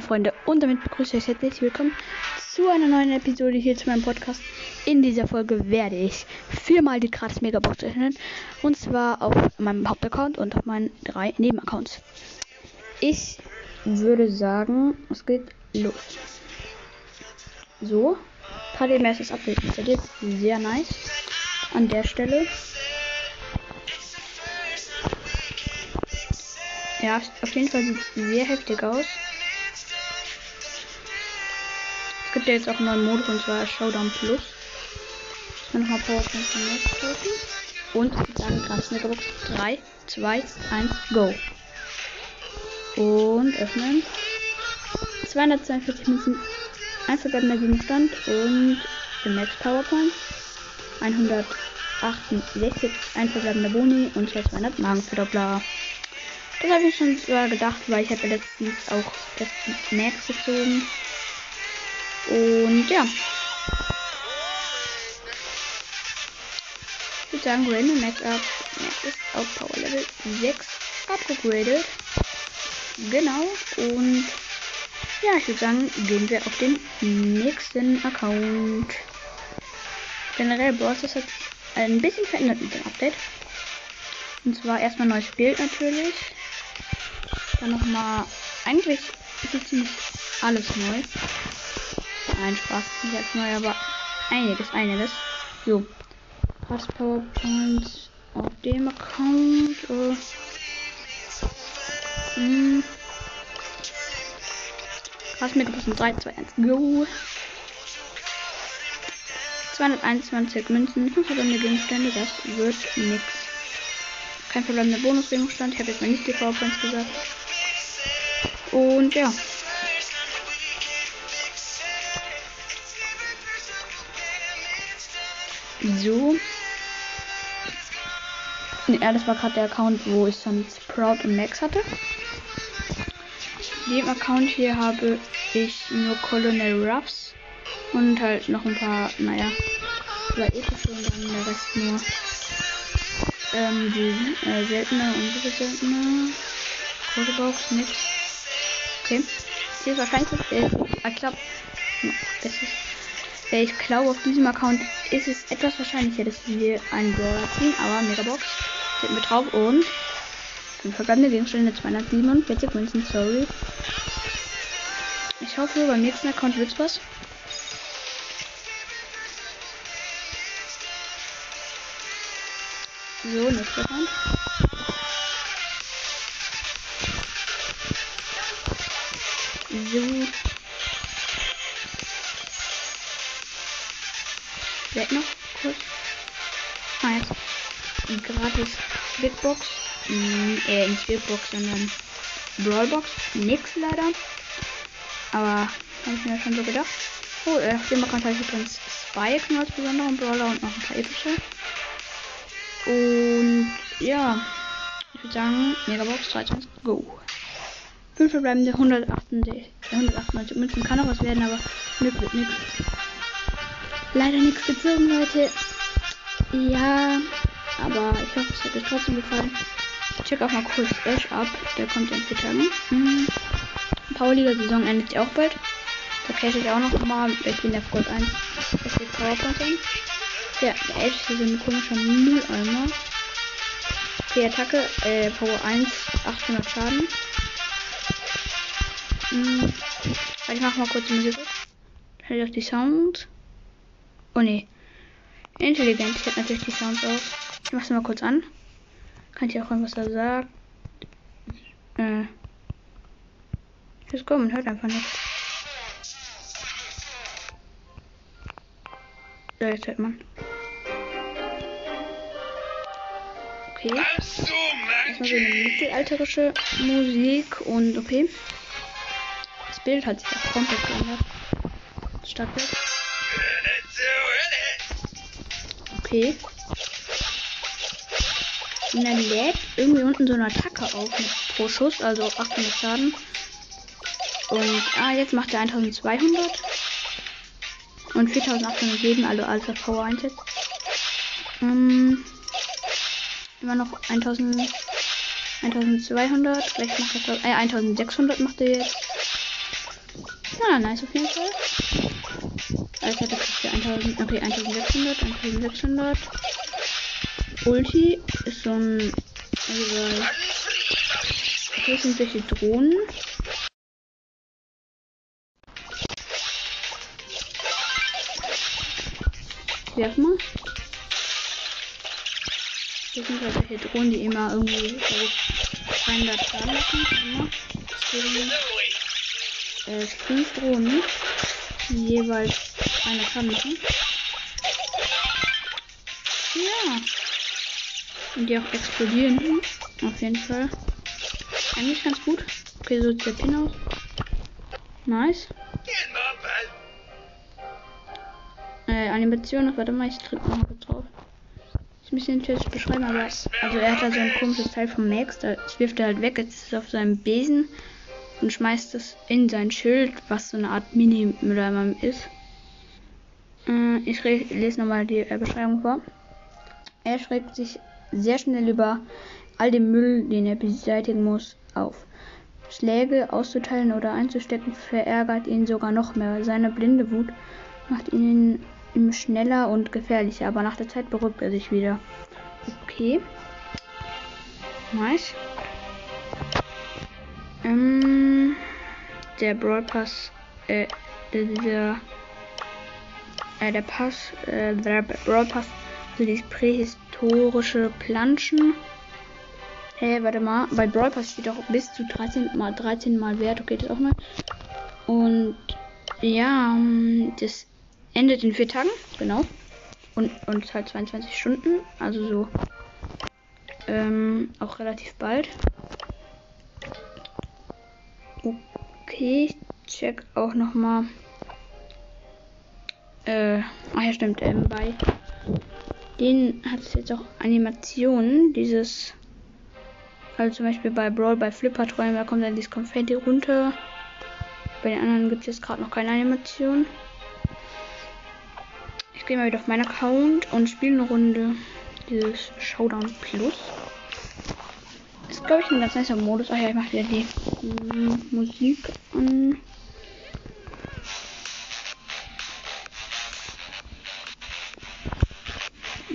Moin Freunde und damit begrüße ich euch herzlich willkommen zu einer neuen Episode hier zu meinem Podcast. In dieser Folge werde ich viermal die gratis Megabox öffnen und zwar auf meinem Hauptaccount und auf meinen drei Nebenaccounts. Ich würde sagen, es geht los. So, eben erstes Update installiert, sehr nice. An der Stelle Ja, auf jeden Fall sieht es sehr heftig aus. Es gibt ja jetzt auch einen neuen Modus und zwar Showdown Plus. Dann nochmal kaufen. Und dann ganz Megabox 3, 2, 1, go. Und öffnen. 242 Münzen, ein verbleibender Gegenstand und der Max Powerpoint. 168, ein verbleibender Boni und 200 Magenverdoppler. Das habe ich schon sogar gedacht, weil ich habe letztens auch das Max gezogen. Und ja. Ich würde sagen, Random Max Up. Max ist auf Power Level 6 abgegradet. Genau. Und ja, ich würde sagen, gehen wir auf den nächsten Account. Generell Boss ist jetzt ein bisschen verändert mit dem Update. Und zwar erstmal neues Bild natürlich. Dann nochmal. Eigentlich ist jetzt ziemlich alles neu. Nein, Spaß. Nicht jetzt neu, aber einiges, einiges. So. Pass PowerPoint auf dem Account. Äh, hm. Krass, mir 3, 2, 1, go. 221 Münzen, 5 verbleibende Gegenstände, das wird nix. Kein verbleibender Bonusgegenstand, ich habe jetzt mal nicht die PowerPoints gesagt. Und ja. So. Ja, das war gerade der Account, wo ich sonst Sprout und Max hatte. Dem Account hier habe ich nur Colonel Ruffs und halt noch ein paar, naja, zwei epische und dann der Rest nur ähm, die äh, seltene und super seltene. Große Box, nix. Okay. Hier ist wahrscheinlich das Beste. Ich glaube, das ist, ich glaube, auf diesem Account ist es etwas wahrscheinlicher, dass wir einen Brawler ziehen, aber Megabox. Tippen wir drauf und fünf verbleibende Gegenstände 247 Münzen, sorry. Ich hoffe, beim nächsten Account wird's was. So, nächster Account. So. Werd noch kurz. Ah, jetzt. Gratis Big Box. Mm, äh, nicht Big sondern Brawl Box. Nix leider. Aber habe ich mir schon so gedacht. Oh, äh, Account habe ich übrigens Spike als besonderen Brawler und noch ein paar epische. Und ja, ich würde sagen, Megabox 13, go. 5 verbleibende 198, 198 Münzen kann auch was werden, aber nix wird nichts. Leider nichts gezogen, Leute. Ja, aber ich hoffe, es hat euch trotzdem gefallen. Ich check auch mal kurz Ash ab. Der kommt in vier Tagen. Mhm. Powerliga-Saison endet ja auch bald. Da cache ich auch noch mal. Ich bin der Gold 1. Das wird Powerpoint. Ja, der Ash ist ein komischer Mülleimer. Okay, Attacke, äh, Power 1, 800 Schaden. Hm. Ich mach mal kurz die Musik. Hält auf die Sounds. Oh ne. Intelligent. Ich hätte natürlich die Sounds auf. Ich mach's mal kurz an. Kann ich auch hören, was er sagt. Äh. Gut, man hört einfach nicht. So, jetzt hört man. Okay. Erstmal so eine mittelalterische Musik und okay. Das Bild hat sich auch komplett geändert. Stadtbild. Okay. Und dann lädt irgendwie unten so eine Attacke auf pro Schuss, also 800 Schaden. Und ah, jetzt macht er 1200 und 4800 Leben, also Alpha Power einsetzt. Ähm, immer noch 1000, 1200, vielleicht macht er äh, 1600 macht er jetzt. schneller nice auf jeden Fall. Also für 1000, okay, 1600, 1600. Ulti ist so ein, also, hier sind solche Drohnen. Werf mal. Hier sind halt solche Drohnen, die immer irgendwie, glaube ich, 300 Schaden machen. Deswegen, äh, fünf Drohnen, die jeweils 300 Schaden machen. Ja. Und die auch explodieren. Auf jeden Fall. Eigentlich ganz gut. Okay, so sieht der Pin aus. Nice. Äh, Animation, warte mal, ich drücke mal drauf. Ist ein bisschen zu beschreiben, aber also er hat da so ein komisches Teil vom Max, da wirft er halt weg, jetzt ist es auf seinem Besen und schmeißt es in sein Schild, was so eine Art Mini-Mülleimer ist. Äh, ich lese nochmal die äh, Beschreibung vor. Er schreibt sich sehr schnell über all den Müll, den er beseitigen muss, auf. Schläge auszuteilen oder einzustecken verärgert ihn sogar noch mehr. Seine blinde Wut macht ihn schneller und gefährlicher, aber nach der Zeit beruhigt er sich wieder. Okay. Nice. Ähm, der Brawl äh, dieser, äh, der Pass, äh, der Brawl Pass, so dieses prähistorische Planschen. Hey, warte mal, bei Brawl Pass steht auch bis zu 13 mal 13 mal Wert, okay, das auch mal. Und ja, das endet in vier Tagen, genau. Und, und halt 22 Stunden, also so ähm, auch relativ bald. Okay, ich check auch noch mal. Äh, ach ja, stimmt, ähm, bei denen hat es jetzt auch Animationen, dieses, also zum Beispiel bei Brawl, bei Flipper Träumen, da kommt dann dieses Konfetti runter. Bei den anderen gibt es jetzt gerade noch keine Animation gehe mal wieder auf meinen Account und spiele eine Runde dieses Showdown Plus. Ist, glaube ich, ein ganz nicer Modus. Ach ja, ich mache wieder die Musik an.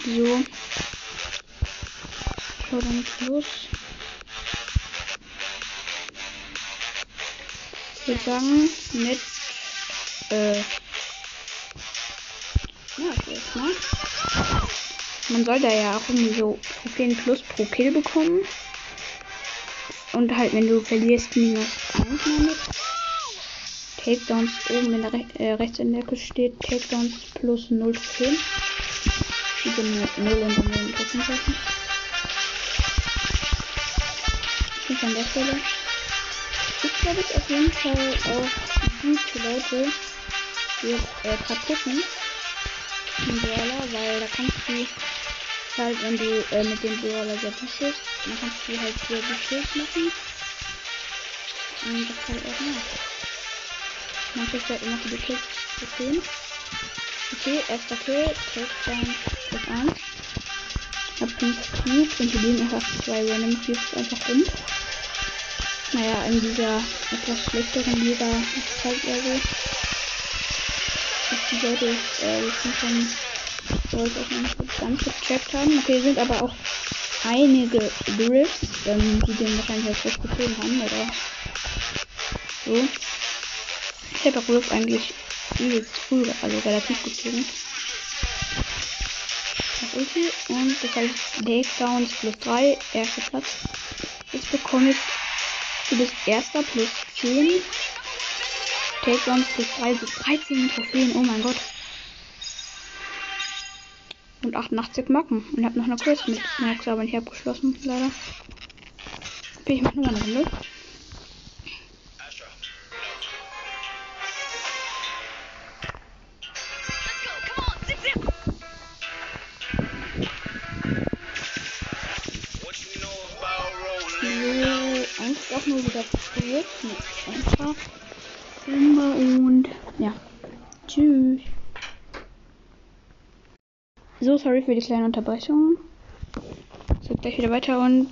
Video. So, dann Schluss. Ich mit, äh, ja, erstmal. Man soll da ja auch irgendwie so Trophäen plus pro Kill bekommen. Und halt, wenn du verlierst, minus 1 damit. Takedowns oben in der Re äh, rechts in der Ecke steht Takedowns plus 0 10 viele Mehlende Mehl treffen treffen. Und an der Stelle Ich glaube ich, auf jeden Fall auch gute Leute, die äh, Kaputten im Brawler, weil da kannst du halt, wenn du äh, mit dem Brawler sehr gut bist, dann kannst du halt sehr gut machen. Und das kann ich auch nicht. Man kriegt halt immer viele Kills zu sehen. Okay, erster Kill, Takedown plus 1. Ich hab 5 Cubes und wir liegen einfach zwei Random Cubes einfach rum. Naja, in dieser etwas schlechteren Liga ist halt eher so dass die Leute äh, schon sollte auch noch nicht ganz gecheckt haben. Okay, sind aber auch einige Drifts, ähm, die den wahrscheinlich als Rift gezogen haben, oder so. Ich hätte auch Rift eigentlich übelst früh, also relativ gezogen. Das Ulti und das heißt Takedowns plus 3, erster Platz. Jetzt bekomme ich, du bist erster plus 10 Takedowns plus 3, so 13 Trophäen, oh mein Gott. Und 88 Marken. Und hab noch eine Quest mit Max, aber nicht abgeschlossen, leider. Okay, ich nur eine Runde. So, sorry für die kleine Unterbrechung. Es geht gleich wieder weiter und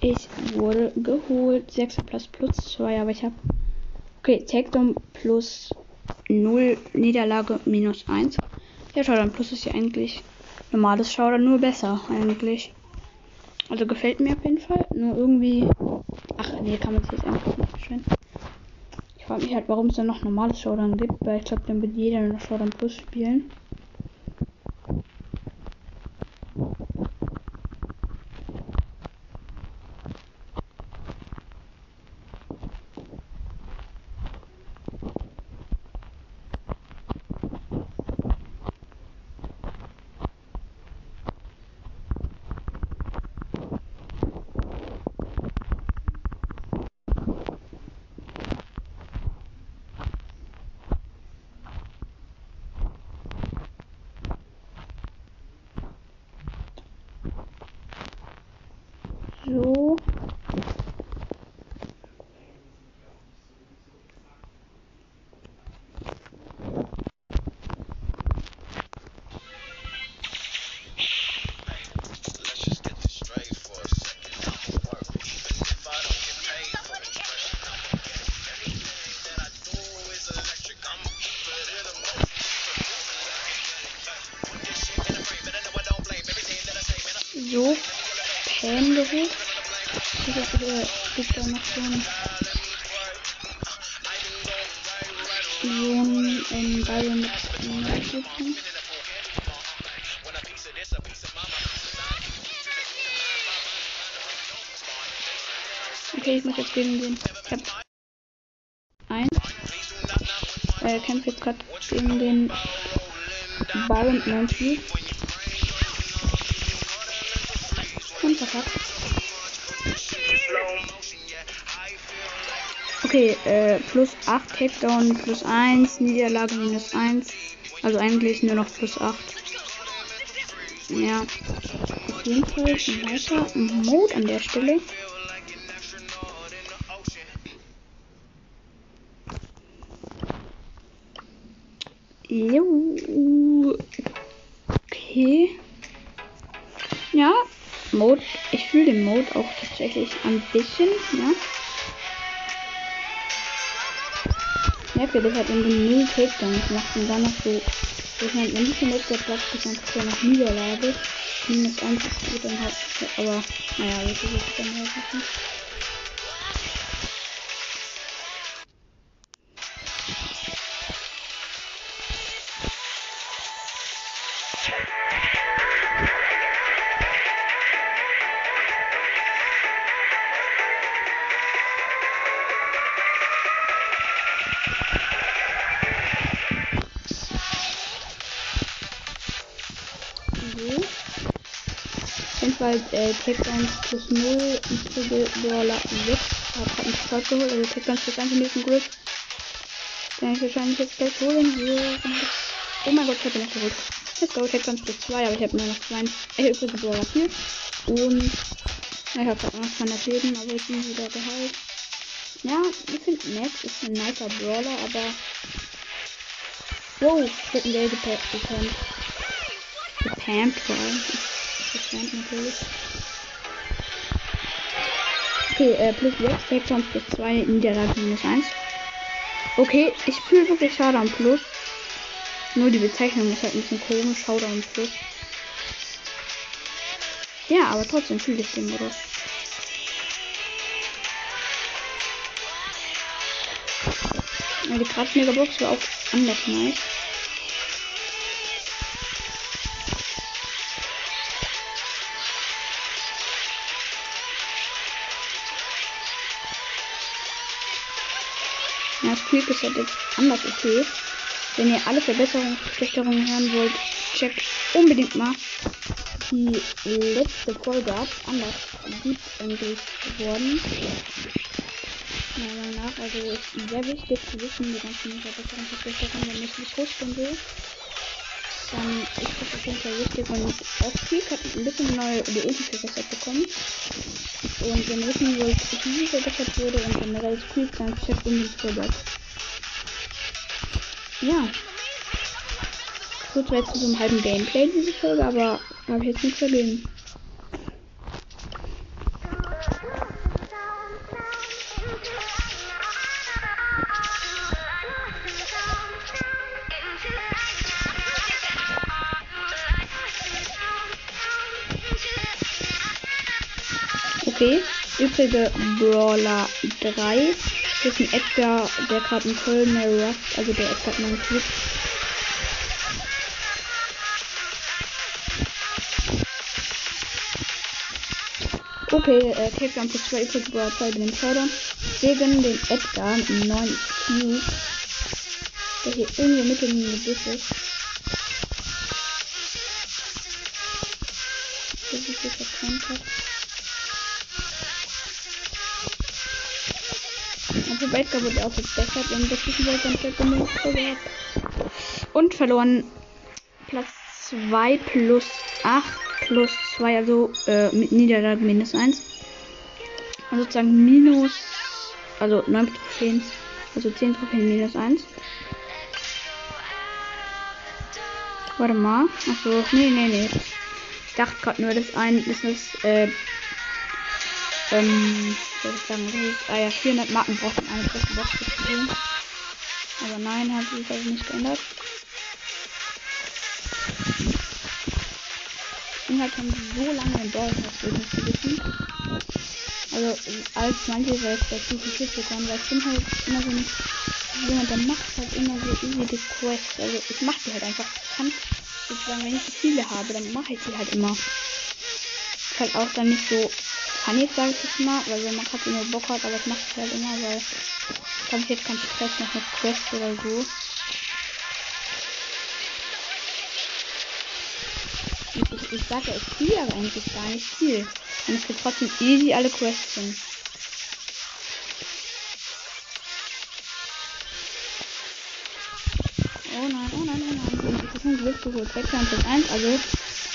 ich wurde geholt. 6 plus plus 2, aber ich habe Okay, Takedown plus 0, Niederlage minus 1. Ja, Showdown Plus ist ja eigentlich normales Showdown, nur besser eigentlich. Also gefällt mir auf jeden Fall. Nur irgendwie. Ach nee, kann man sich jetzt einfach nicht beschweren. Ich frage mich halt, warum es dann noch normales Showdown gibt, weil ich glaube, dann wird jeder noch Showdown Plus spielen. Want a piece of this, a piece of my mind. Okay, ich muss jetzt gegen den. Ich hab eins. Er kämpft jetzt gerade gegen den Byron Nancy. Und verkackt. Okay, äh, plus 8 Takedown, plus 1, Niederlage minus 1. Also eigentlich nur noch plus 8. Ja. Auf jeden Fall ein weiter Mode an der Stelle. Jo. Okay. Ja, Mode. Ich fühle den Mode auch tatsächlich ein bisschen, ja. Ja, das hat irgendwie null Takedowns macht und dann noch so. Ich meine, wenn ich jetzt der Platz ist, dann er noch Niederlage. Minus 1 ist gut, dann hat. Aber, naja, viel ist dann halt nicht. Fall äh, Takedowns plus 0 und Triple Brawler 6. Hab grad einen Start geholt, also Takedowns plus 1 im nächsten Grip. Den ich wahrscheinlich jetzt gleich holen würde. Oh mein Gott, ich hab ihn noch geholt. Let's go, Takedowns plus 2, aber ich habe nur noch 2. Ich habe übrigens Brawler 4. Und ich habe gerade noch 200 Leben, aber ich bin wieder geheilt. Ja, ich finde Max ist ein nicer Brawler, aber. Wow, ich hätte einen Geld bekommen. Gepammt vor. Gepammt natürlich. Okay, äh, plus 6, Takedowns plus 2, Niederlage minus 1. Okay, ich fühle wirklich Showdown plus. Nur die Bezeichnung ist halt ein bisschen komisch, Showdown plus. Ja, aber trotzdem fühle ich den Modus. Ja, die Kraft Megabox war auch anders nice. Ist halt jetzt anders okay. Wenn ihr alle Verbesserungen, Verschlechterungen hören wollt, checkt unbedingt mal die letzte Folge ab. Anders gut eigentlich geworden. Meiner Meinung nach. Also ist sehr wichtig zu wissen, die ganzen Verbesserungen, Verschlechterungen, wenn ich nicht pushen will. Dann ist das auf jeden Fall wichtig und auch Squeak hat ein bisschen neue Diäten verbessert bekommen. Und wenn ihr wissen wollt, wie verbessert wurde und generell Squeak, dann checkt unbedingt Folge ab ja. So, jetzt zu so einem halben Gameplay in dieser Folge, aber habe ich jetzt nichts dagegen. Okay, übrige Brawler 3 das ist ein Edgar, der gerade in Köln mehr rafft. Also der Edgar hat meinen Club. Okay, äh, Takedown plus 2 übrige Brawler 2 über den Showdown. Gegen den Edgar mit einem neuen Cube. Der hier irgendwo mitten in den Gebüsch ist. Edgar wurde auch verbessert und das ist wieder ganz gehabt. Und verloren Platz 2 plus 8 plus 2, also äh, mit Niederlage minus 1. Also sozusagen minus, also 9 Trophäen, also 10 Trophäen minus 1. Warte mal. Achso, nee, nee, nee. Ich dachte gerade nur, dass ein, das ist, äh, ähm, soll ich sagen, ah ja, 400 Marken braucht man eine große Box zu spielen. Aber nein, hat sich also nicht geändert. Ich bin halt schon so lange in Deutschland, das ich nicht wissen. Also, als manche selbst dazu gekriegt haben, weil ich bin halt immer so ein, jemand, der macht halt immer so easy die Quests. Also, ich mach die halt einfach. Ich kann sozusagen, wenn ich so viele habe, dann mache ich die halt immer. Ist halt auch dann nicht so funny, sage ich jetzt mal, weil wenn man gerade nur Bock hat, aber ich mache es halt immer, weil ich habe jetzt keinen Stress noch mit Quest oder so. Und ich, ich sage ja, ich spiele aber eigentlich gar nicht viel. Und es gibt trotzdem easy alle Quests hin. Oh nein, oh nein, oh nein. Und ich habe ein Glück geholt. 6 plus 1, also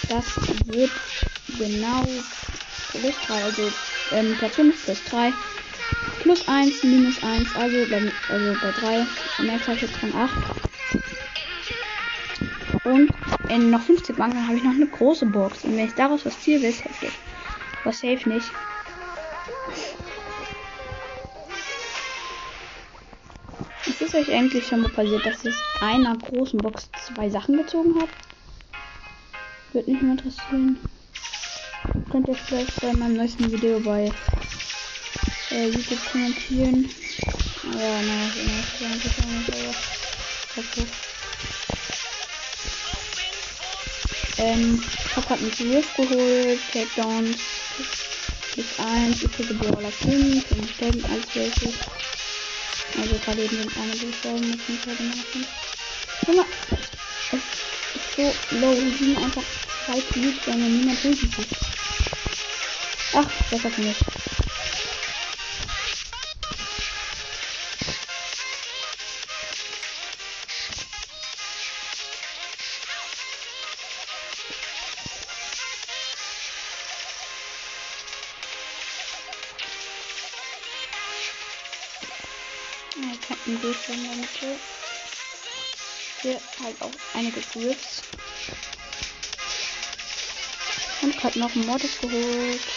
das wird genau plus 3, also ähm, Platz 5 plus 3 plus 1 minus 1, also bei, also bei 3. Und habe ich jetzt von 8. Und in noch 50 Banken habe ich noch eine große Box. Und wenn ich daraus was ziehe, ist heftig. Was safe nicht. Ist es euch eigentlich schon mal passiert, dass es einer großen Box zwei Sachen gezogen hat? Würde mich mal interessieren. Könnt ihr vielleicht bei meinem neuesten Video bei äh, YouTube kommentieren. Ja, nein, ich bin nicht so Ähm, ich hab grad einen Griff geholt, Takedowns plus 1, übrige Brawler 5 und sterben als welche. Also gerade eben sind eine gestorben, jetzt sind halt 5. Guck mal, es ist so low, wir sind einfach zwei Cubes, wenn man niemand rufen kann. Ach, mich. Ich habe einen Durchgang in. Hier halt auch einige Griffs. Und gerade noch einen Mortis geholt.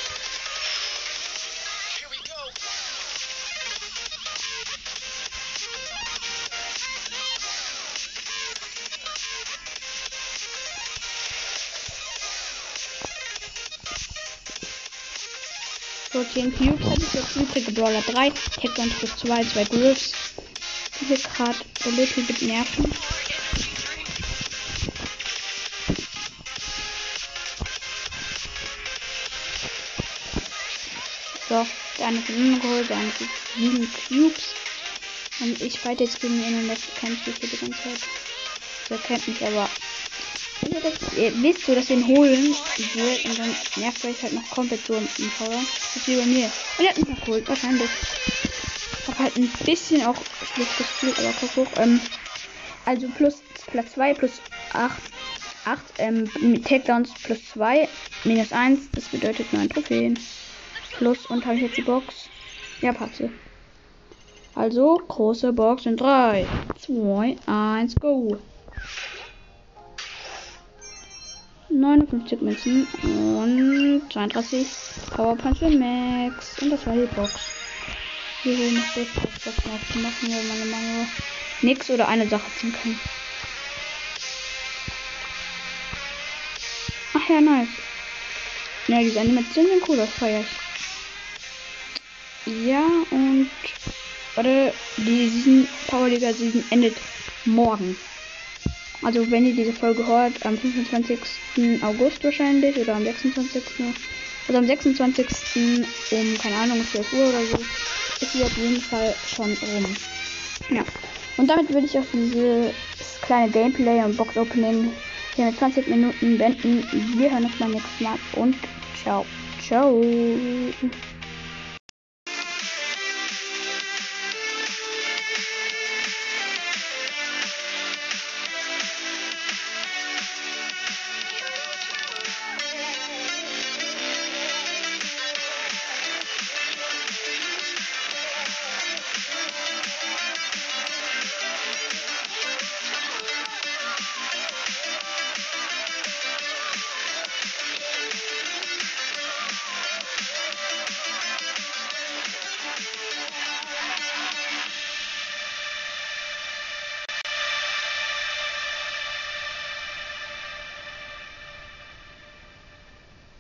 14 Cubes habe ich jetzt mit Ticket Brawler 3, Tech und 2, 2 Griffs. Diese Card so ein bisschen mit Nerven. So, dann ist geholt, dann sind 7 Cubes. Und ich fight jetzt gegen ihn und das kämpft sich für die ganze Zeit. Der kennt mich aber Ihr, das, ihr wisst so, dass wir ihn holen will und dann nervt euch halt noch komplett so im Schauer. Das ist wie bei mir. Und er hat mich noch geholt, wahrscheinlich. Ich hab halt ein bisschen auch schlecht gespielt, aber guck hoch. Ähm, also plus Platz 2 plus 8. 8 ähm, mit Takedowns plus 2 minus 1. Das bedeutet 9 Trophäen. Plus und habe ich jetzt die Box? Ja, Patze. Also große Box in 3, 2, 1, go. 59 Münzen und 32 Powerpunch für Max. Und das war die Box. Wir holen noch das Box noch zu machen, weil man immer nur nix oder eine Sache ziehen kann. Ach ja, nice. Ja, diese Animationen sind cool, das feier ich. ja, und warte, die Season, Power Liga Season endet morgen. Also wenn ihr diese Folge hört, am 25. August wahrscheinlich oder am 26. Also am 26. um, keine Ahnung, 12 Uhr oder so, ist sie auf jeden Fall schon rum. Ja. Und damit würde ich auch dieses kleine Gameplay und Box Opening hier mit 20 Minuten beenden. Wir hören uns beim nächsten Mal und ciao. Ciao.